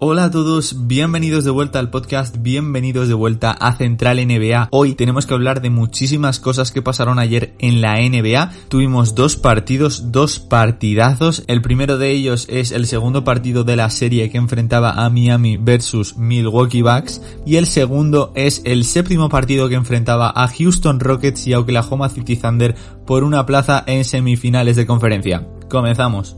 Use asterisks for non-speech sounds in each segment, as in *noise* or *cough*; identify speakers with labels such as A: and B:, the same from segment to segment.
A: Hola a todos, bienvenidos de vuelta al podcast, bienvenidos de vuelta a Central NBA. Hoy tenemos que hablar de muchísimas cosas que pasaron ayer en la NBA. Tuvimos dos partidos, dos partidazos. El primero de ellos es el segundo partido de la serie que enfrentaba a Miami versus Milwaukee Bucks. Y el segundo es el séptimo partido que enfrentaba a Houston Rockets y a Oklahoma City Thunder por una plaza en semifinales de conferencia. Comenzamos.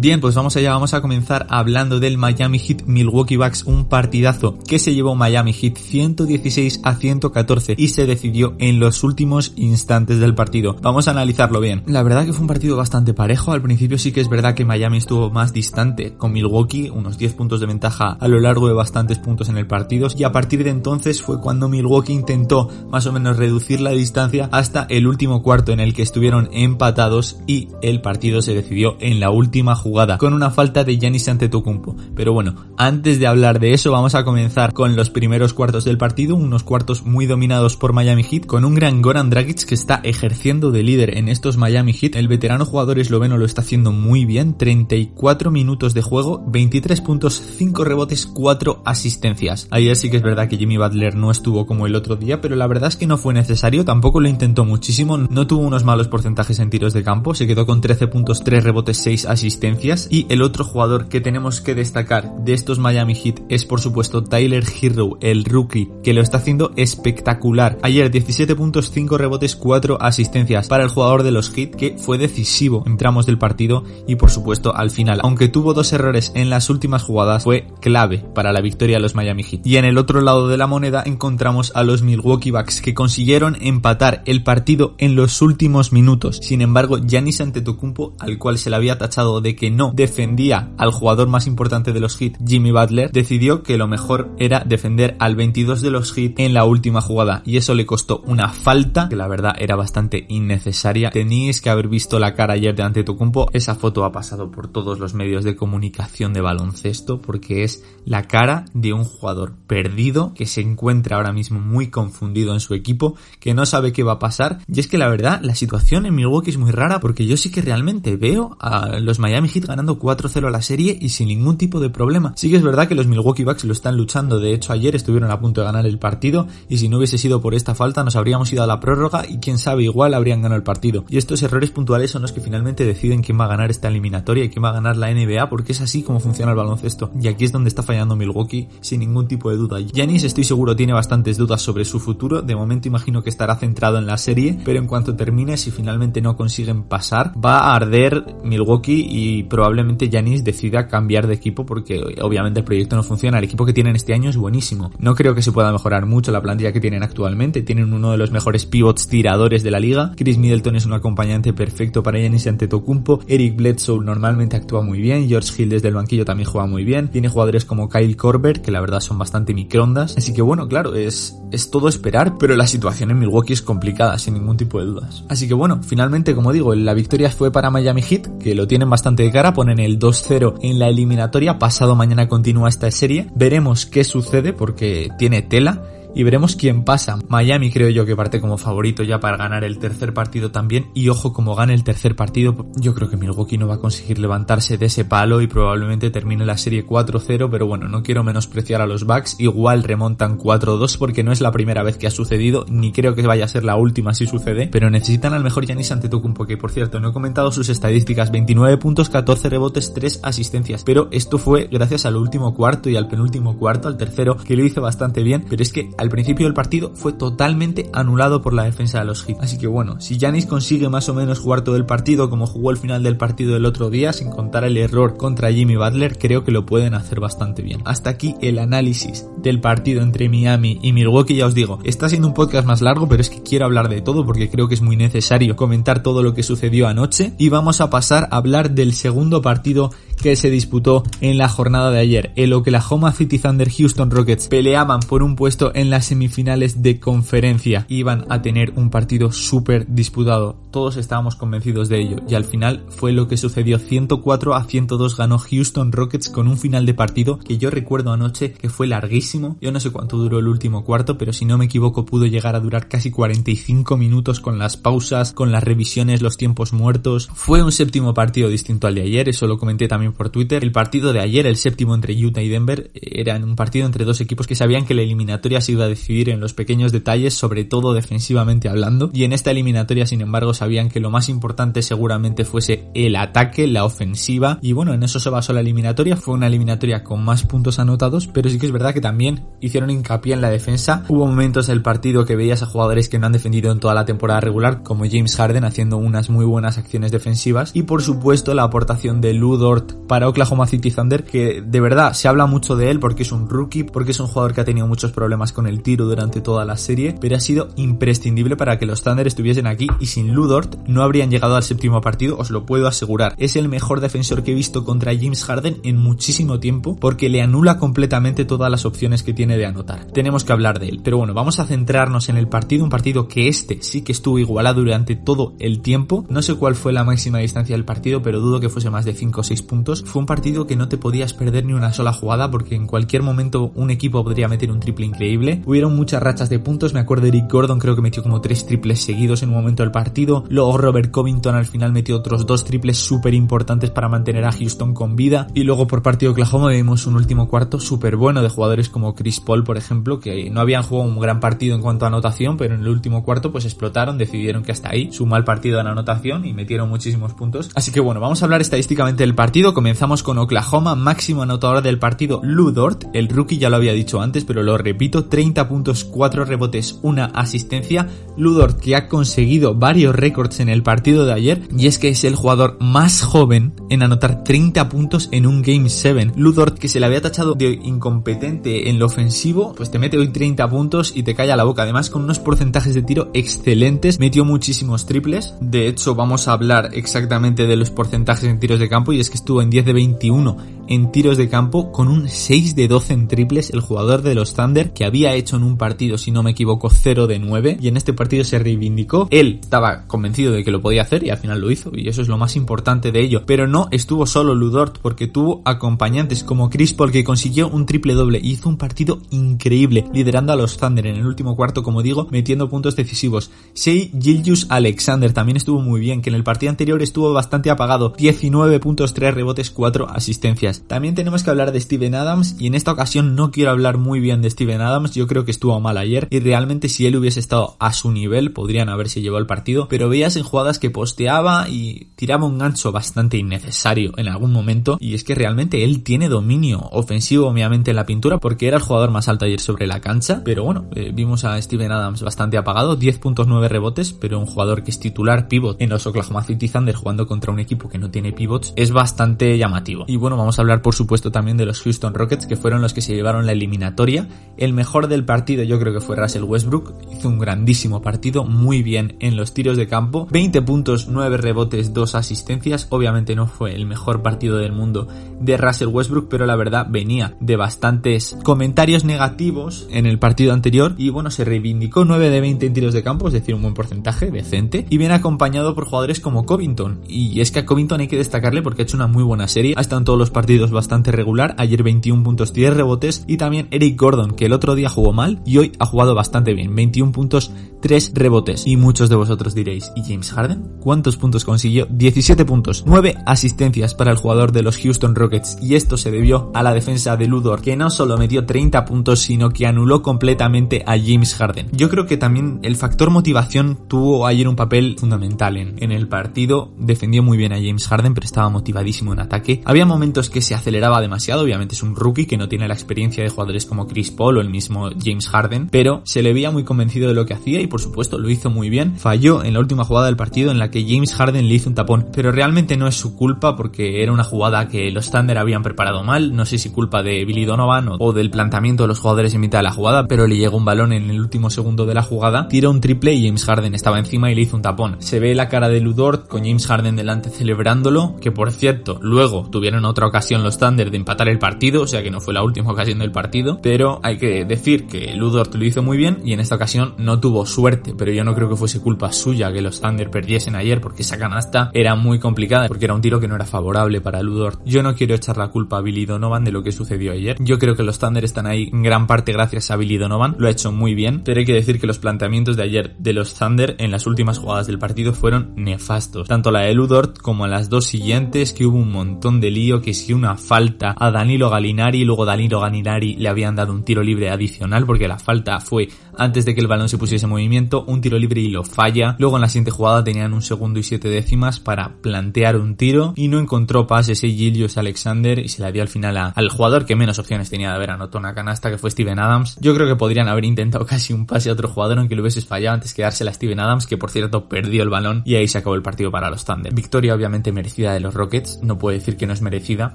A: Bien, pues vamos allá, vamos a comenzar hablando del Miami Heat Milwaukee Bucks, un partidazo que se llevó Miami Heat 116 a 114 y se decidió en los últimos instantes del partido. Vamos a analizarlo bien. La verdad que fue un partido bastante parejo, al principio sí que es verdad que Miami estuvo más distante con Milwaukee, unos 10 puntos de ventaja a lo largo de bastantes puntos en el partido y a partir de entonces fue cuando Milwaukee intentó más o menos reducir la distancia hasta el último cuarto en el que estuvieron empatados y el partido se decidió en la última jugada con una falta de Giannis Antetokounmpo. Pero bueno, antes de hablar de eso vamos a comenzar con los primeros cuartos del partido, unos cuartos muy dominados por Miami Heat, con un gran Goran Dragic que está ejerciendo de líder en estos Miami Heat. El veterano jugador esloveno lo está haciendo muy bien, 34 minutos de juego, 23 puntos, 5 rebotes, 4 asistencias. Ayer sí que es verdad que Jimmy Butler no estuvo como el otro día, pero la verdad es que no fue necesario, tampoco lo intentó muchísimo, no tuvo unos malos porcentajes en tiros de campo, se quedó con 13 puntos, 3 rebotes, 6 asistencias y el otro jugador que tenemos que destacar de estos Miami Heat es por supuesto Tyler Hero, el rookie, que lo está haciendo espectacular. Ayer 17 puntos, 5 rebotes, 4 asistencias para el jugador de los Heat que fue decisivo en tramos del partido y por supuesto al final, aunque tuvo dos errores en las últimas jugadas, fue clave para la victoria de los Miami Heat. Y en el otro lado de la moneda encontramos a los Milwaukee Bucks que consiguieron empatar el partido en los últimos minutos. Sin embargo, Giannis Antetokounmpo, al cual se le había tachado de que no defendía al jugador más importante de los Heat, Jimmy Butler, decidió que lo mejor era defender al 22 de los Heat en la última jugada y eso le costó una falta que la verdad era bastante innecesaria. Tenéis que haber visto la cara ayer de Antetokounmpo. Esa foto ha pasado por todos los medios de comunicación de baloncesto porque es la cara de un jugador perdido que se encuentra ahora mismo muy confundido en su equipo, que no sabe qué va a pasar. Y es que la verdad, la situación en Milwaukee es muy rara porque yo sí que realmente veo a los Miami Heat ganando 4-0 la serie y sin ningún tipo de problema. Sí que es verdad que los Milwaukee Bucks lo están luchando, de hecho ayer estuvieron a punto de ganar el partido y si no hubiese sido por esta falta nos habríamos ido a la prórroga y quién sabe igual habrían ganado el partido. Y estos errores puntuales son los que finalmente deciden quién va a ganar esta eliminatoria y quién va a ganar la NBA porque es así como funciona el baloncesto. Y aquí es donde está fallando Milwaukee sin ningún tipo de duda. Yanis estoy seguro tiene bastantes dudas sobre su futuro, de momento imagino que estará centrado en la serie, pero en cuanto termine si finalmente no consiguen pasar va a arder Milwaukee y probablemente Janis decida cambiar de equipo porque obviamente el proyecto no funciona. El equipo que tienen este año es buenísimo. No creo que se pueda mejorar mucho la plantilla que tienen actualmente. Tienen uno de los mejores pivots tiradores de la liga. Chris Middleton es un acompañante perfecto para Giannis Antetokounmpo. Eric Bledsoe normalmente actúa muy bien. George Hill desde el banquillo también juega muy bien. Tiene jugadores como Kyle Korver que la verdad son bastante microondas. Así que bueno, claro, es, es todo esperar, pero la situación en Milwaukee es complicada, sin ningún tipo de dudas. Así que bueno, finalmente, como digo, la victoria fue para Miami Heat, que lo tienen bastante de cara, ponen el 2-0 en la eliminatoria. Pasado mañana continúa esta serie. Veremos qué sucede porque tiene tela y veremos quién pasa. Miami creo yo que parte como favorito ya para ganar el tercer partido también. Y ojo como gane el tercer partido yo creo que Milwaukee no va a conseguir levantarse de ese palo y probablemente termine la serie 4-0 pero bueno no quiero menospreciar a los Bucks. Igual remontan 4-2 porque no es la primera vez que ha sucedido ni creo que vaya a ser la última si sucede pero necesitan al mejor Giannis Antetokounmpo que por cierto no he comentado sus estadísticas. 29 puntos 14 rebotes 3 asistencias. Pero esto fue gracias al último cuarto y al penúltimo cuarto al tercero que lo hizo bastante bien. Pero es que al principio del partido fue totalmente anulado por la defensa de los Heat. Así que bueno, si Janis consigue más o menos jugar todo el partido como jugó el final del partido del otro día, sin contar el error contra Jimmy Butler, creo que lo pueden hacer bastante bien. Hasta aquí el análisis del partido entre Miami y Milwaukee, ya os digo, está siendo un podcast más largo, pero es que quiero hablar de todo porque creo que es muy necesario comentar todo lo que sucedió anoche y vamos a pasar a hablar del segundo partido que se disputó en la jornada de ayer, el Oklahoma City Thunder Houston Rockets peleaban por un puesto en las semifinales de conferencia, iban a tener un partido súper disputado, todos estábamos convencidos de ello. Y al final fue lo que sucedió, 104 a 102 ganó Houston Rockets con un final de partido que yo recuerdo anoche que fue larguísimo, yo no sé cuánto duró el último cuarto, pero si no me equivoco pudo llegar a durar casi 45 minutos con las pausas, con las revisiones, los tiempos muertos, fue un séptimo partido distinto al de ayer, eso lo comenté también por Twitter. El partido de ayer, el séptimo entre Utah y Denver, era un partido entre dos equipos que sabían que la eliminatoria se a decidir en los pequeños detalles, sobre todo defensivamente hablando. Y en esta eliminatoria, sin embargo, sabían que lo más importante seguramente fuese el ataque, la ofensiva. Y bueno, en eso se basó la eliminatoria. Fue una eliminatoria con más puntos anotados, pero sí que es verdad que también hicieron hincapié en la defensa. Hubo momentos del partido que veías a jugadores que no han defendido en toda la temporada regular, como James Harden haciendo unas muy buenas acciones defensivas. Y por supuesto la aportación de Ludort para Oklahoma City Thunder, que de verdad se habla mucho de él porque es un rookie, porque es un jugador que ha tenido muchos problemas con el tiro durante toda la serie, pero ha sido imprescindible para que los Thunder estuviesen aquí y sin Ludort no habrían llegado al séptimo partido, os lo puedo asegurar. Es el mejor defensor que he visto contra James Harden en muchísimo tiempo porque le anula completamente todas las opciones que tiene de anotar. Tenemos que hablar de él, pero bueno, vamos a centrarnos en el partido, un partido que este sí que estuvo igualado durante todo el tiempo. No sé cuál fue la máxima distancia del partido, pero dudo que fuese más de 5 o 6 puntos fue un partido que no te podías perder ni una sola jugada porque en cualquier momento un equipo podría meter un triple increíble. Hubieron muchas rachas de puntos, me acuerdo de Eric Gordon, creo que metió como tres triples seguidos en un momento del partido. Luego Robert Covington al final metió otros dos triples súper importantes para mantener a Houston con vida. Y luego por partido Oklahoma vimos un último cuarto súper bueno de jugadores como Chris Paul, por ejemplo, que no habían jugado un gran partido en cuanto a anotación, pero en el último cuarto pues explotaron, decidieron que hasta ahí su mal partido en anotación y metieron muchísimos puntos. Así que bueno, vamos a hablar estadísticamente del partido. Comenzamos con Oklahoma, máximo anotador del partido Ludort, el rookie ya lo había dicho antes, pero lo repito, 30 puntos, 4 rebotes, una asistencia. Ludort que ha conseguido varios récords en el partido de ayer y es que es el jugador más joven en anotar 30 puntos en un Game 7. Ludort que se le había tachado de incompetente en lo ofensivo, pues te mete hoy 30 puntos y te calla la boca. Además con unos porcentajes de tiro excelentes, metió muchísimos triples. De hecho vamos a hablar exactamente de los porcentajes en tiros de campo y es que estuvo en 10 de 21 en tiros de campo con un 6 de 12 en triples el jugador de los Thunder que había hecho en un partido si no me equivoco 0 de 9 y en este partido se reivindicó. Él estaba convencido de que lo podía hacer y al final lo hizo y eso es lo más importante de ello. Pero no estuvo solo Ludort porque tuvo acompañantes como Chris Paul que consiguió un triple doble y hizo un partido increíble liderando a los Thunder en el último cuarto como digo metiendo puntos decisivos. Shea Gilgius Alexander también estuvo muy bien que en el partido anterior estuvo bastante apagado. 19 puntos 3 rebotes 4 asistencias. También tenemos que hablar de Steven Adams y en esta ocasión no quiero hablar muy bien de Steven Adams, yo creo que estuvo mal ayer y realmente si él hubiese estado a su nivel podrían haberse llevado el partido, pero veías en jugadas que posteaba y tiraba un gancho bastante innecesario en algún momento y es que realmente él tiene dominio ofensivo obviamente en la pintura porque era el jugador más alto ayer sobre la cancha, pero bueno, eh, vimos a Steven Adams bastante apagado, 10.9 rebotes, pero un jugador que es titular pivot en los Oklahoma City Thunder jugando contra un equipo que no tiene pivots es bastante llamativo. Y bueno, vamos a hablar por supuesto también de los Houston Rockets, que fueron los que se llevaron la eliminatoria. El mejor del partido yo creo que fue Russell Westbrook, hizo un grandísimo partido, muy bien en los tiros de campo, 20 puntos, 9 rebotes, 2 asistencias, obviamente no fue el mejor partido del mundo de Russell Westbrook, pero la verdad venía de bastantes comentarios negativos en el partido anterior y bueno, se reivindicó 9 de 20 en tiros de campo, es decir, un buen porcentaje, decente, y viene acompañado por jugadores como Covington, y es que a Covington hay que destacarle porque ha hecho una muy buena serie, ha estado en todos los partidos bastante regular, ayer 21 puntos 10 rebotes y también Eric Gordon que el otro día jugó mal y hoy ha jugado bastante bien, 21 puntos 3 rebotes y muchos de vosotros diréis, ¿y James Harden? ¿Cuántos puntos consiguió? 17 puntos, 9 asistencias para el jugador de los Houston Rockets y esto se debió a la defensa de Ludor que no solo metió 30 puntos sino que anuló completamente a James Harden. Yo creo que también el factor motivación tuvo ayer un papel fundamental en, en el partido, defendió muy bien a James Harden pero estaba motivadísimo en ataque. Había momentos que se aceleraba demasiado, obviamente es un rookie que no tiene la experiencia de jugadores como Chris Paul o el mismo James Harden, pero se le veía muy convencido de lo que hacía y por supuesto lo hizo muy bien. Falló en la última jugada del partido en la que James Harden le hizo un tapón, pero realmente no es su culpa porque era una jugada que los Thunder habían preparado mal, no sé si culpa de Billy Donovan o, del planteamiento de los jugadores en mitad de la jugada, pero le llegó un balón en el último segundo de la jugada, tiró un triple y James Harden estaba encima y le hizo un tapón. Se ve la cara de Ludort con James Harden delante celebrándolo, que por cierto, luego tuvieron otra ocasión los Thunder de empatar el partido, o sea que no fue la última ocasión del partido, pero hay que decir que Ludort lo hizo muy bien y en esta ocasión no tuvo suerte, pero yo no creo que fuese culpa suya que los Thunder perdiesen ayer porque esa canasta era muy complicada, porque era un tiro que no era favorable para Ludort. Yo no quiero echar la culpa a Billy Donovan de lo que sucedió ayer. Yo creo que los Thunder están ahí en gran parte gracias a Billy Donovan, lo ha hecho muy bien, pero hay que decir que los planteamientos de ayer de los Thunder en las últimas jugadas del partido fueron nefastos. Tanto la de Ludort como las dos siguientes, que hubo un montón de lío, que si una falta a Danilo Galinari, luego Danilo Galinari le habían dado un tiro libre adicional porque la falta fue antes de que el balón se pusiese en movimiento, un tiro libre y lo falla. Luego en la siguiente jugada tenían un segundo y siete décimas para plantear un tiro y no encontró pases ese Gilius Alexander y se la dio al final al jugador que menos opciones tenía de haber anotado una canasta que fue Steven Adams. Yo creo que podrían haber intentado *laughs* casi un pase a otro jugador aunque lo hubieses fallado antes que dársela a Steven Adams que por cierto perdió el balón y ahí se acabó el partido para los Thunder. Victoria obviamente merecida de los Rockets, no puedo decir que no es merecida,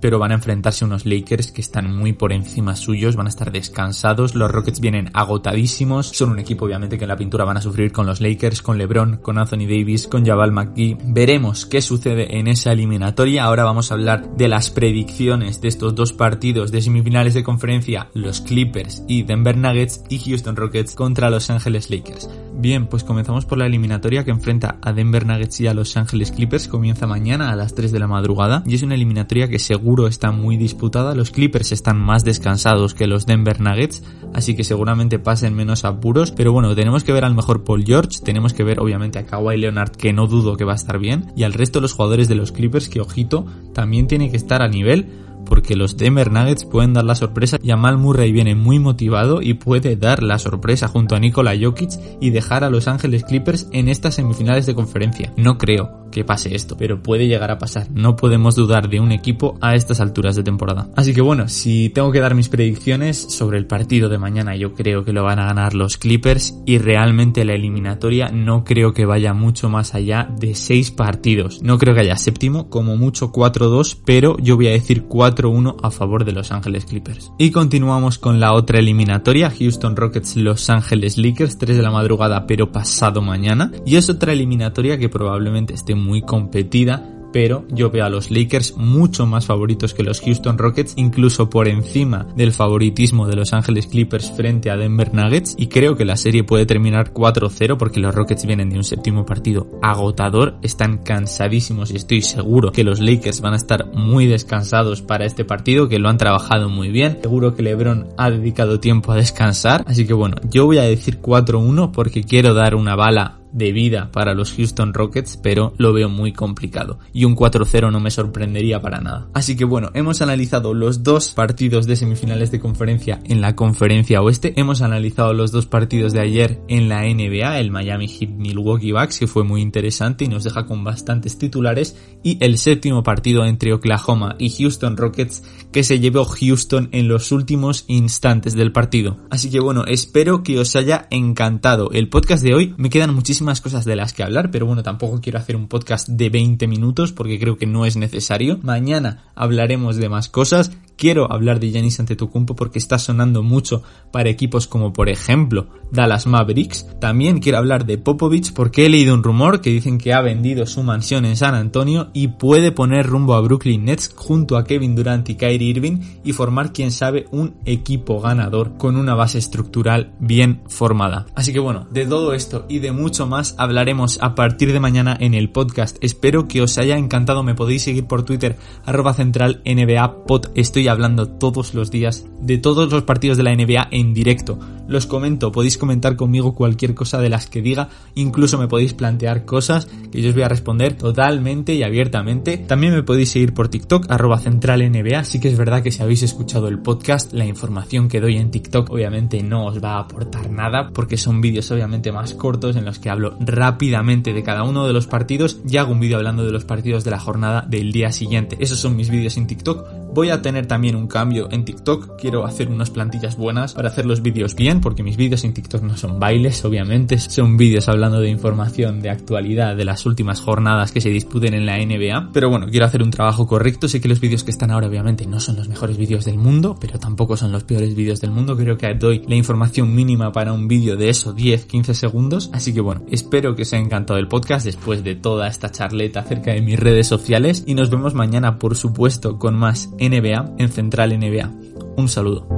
A: pero van a enfrentarse unos Lakers que están muy por encima suyos, van a estar descansados, los Rockets vienen agotadísimos, son un equipo obviamente que en la pintura van a sufrir con los Lakers, con LeBron, con Anthony Davis, con Jabal McGee. Veremos qué sucede en esa eliminatoria. Ahora vamos a hablar de las predicciones de estos dos partidos de semifinales de conferencia, los Clippers y Denver Nuggets y Houston Rockets contra Los Angeles Lakers. Bien, pues comenzamos por la eliminatoria que enfrenta a Denver Nuggets y a Los Angeles Clippers. Comienza mañana a las 3 de la madrugada y es una eliminatoria que seguro está muy disputada. Los Clippers están más descansados que los Denver Nuggets, así que seguramente pasen menos apuros. Pero bueno, tenemos que ver al mejor Paul George, tenemos que ver obviamente a Kawhi Leonard que no dudo que va a estar bien y al resto de los jugadores de los Clippers que ojito también tiene que estar a nivel porque los Denver Nuggets pueden dar la sorpresa. Jamal Murray viene muy motivado y puede dar la sorpresa junto a Nikola Jokic y dejar a Los Ángeles Clippers en estas semifinales de conferencia. No creo que pase esto, pero puede llegar a pasar. No podemos dudar de un equipo a estas alturas de temporada. Así que bueno, si tengo que dar mis predicciones sobre el partido de mañana, yo creo que lo van a ganar los Clippers y realmente la eliminatoria no creo que vaya mucho más allá de 6 partidos. No creo que haya séptimo, como mucho 4-2, pero yo voy a decir 4-1 a favor de Los Ángeles Clippers. Y continuamos con la otra eliminatoria, Houston Rockets Los Ángeles Lakers, 3 de la madrugada pero pasado mañana. Y es otra eliminatoria que probablemente esté muy competida pero yo veo a los Lakers mucho más favoritos que los Houston Rockets, incluso por encima del favoritismo de Los Angeles Clippers frente a Denver Nuggets, y creo que la serie puede terminar 4-0 porque los Rockets vienen de un séptimo partido agotador, están cansadísimos y estoy seguro que los Lakers van a estar muy descansados para este partido, que lo han trabajado muy bien, seguro que LeBron ha dedicado tiempo a descansar, así que bueno, yo voy a decir 4-1 porque quiero dar una bala de vida para los Houston Rockets, pero lo veo muy complicado. Y un 4-0 no me sorprendería para nada. Así que bueno, hemos analizado los dos partidos de semifinales de conferencia en la conferencia oeste. Hemos analizado los dos partidos de ayer en la NBA, el Miami Heat Milwaukee Bucks, que fue muy interesante y nos deja con bastantes titulares. Y el séptimo partido entre Oklahoma y Houston Rockets, que se llevó Houston en los últimos instantes del partido. Así que bueno, espero que os haya encantado el podcast de hoy. Me quedan muchísimas más cosas de las que hablar, pero bueno, tampoco quiero hacer un podcast de 20 minutos porque creo que no es necesario. Mañana hablaremos de más cosas quiero hablar de Giannis Antetokounmpo porque está sonando mucho para equipos como por ejemplo Dallas Mavericks. También quiero hablar de Popovich porque he leído un rumor que dicen que ha vendido su mansión en San Antonio y puede poner rumbo a Brooklyn Nets junto a Kevin Durant y Kyrie Irving y formar quién sabe un equipo ganador con una base estructural bien formada. Así que bueno, de todo esto y de mucho más hablaremos a partir de mañana en el podcast. Espero que os haya encantado. Me podéis seguir por Twitter arroba central NBA pod. Hablando todos los días de todos los partidos de la NBA en directo. Los comento, podéis comentar conmigo cualquier cosa de las que diga, incluso me podéis plantear cosas que yo os voy a responder totalmente y abiertamente. También me podéis seguir por TikTok, arroba central NBA. Sí que es verdad que si habéis escuchado el podcast, la información que doy en TikTok obviamente no os va a aportar nada porque son vídeos obviamente más cortos en los que hablo rápidamente de cada uno de los partidos y hago un vídeo hablando de los partidos de la jornada del día siguiente. Esos son mis vídeos en TikTok Voy a tener también un cambio en TikTok. Quiero hacer unas plantillas buenas para hacer los vídeos bien, porque mis vídeos en TikTok no son bailes, obviamente. Son vídeos hablando de información, de actualidad, de las últimas jornadas que se disputen en la NBA. Pero bueno, quiero hacer un trabajo correcto. Sé que los vídeos que están ahora obviamente no son los mejores vídeos del mundo, pero tampoco son los peores vídeos del mundo. Creo que doy la información mínima para un vídeo de eso, 10-15 segundos. Así que bueno, espero que os haya encantado el podcast después de toda esta charleta acerca de mis redes sociales. Y nos vemos mañana, por supuesto, con más NBA en Central NBA. Un saludo.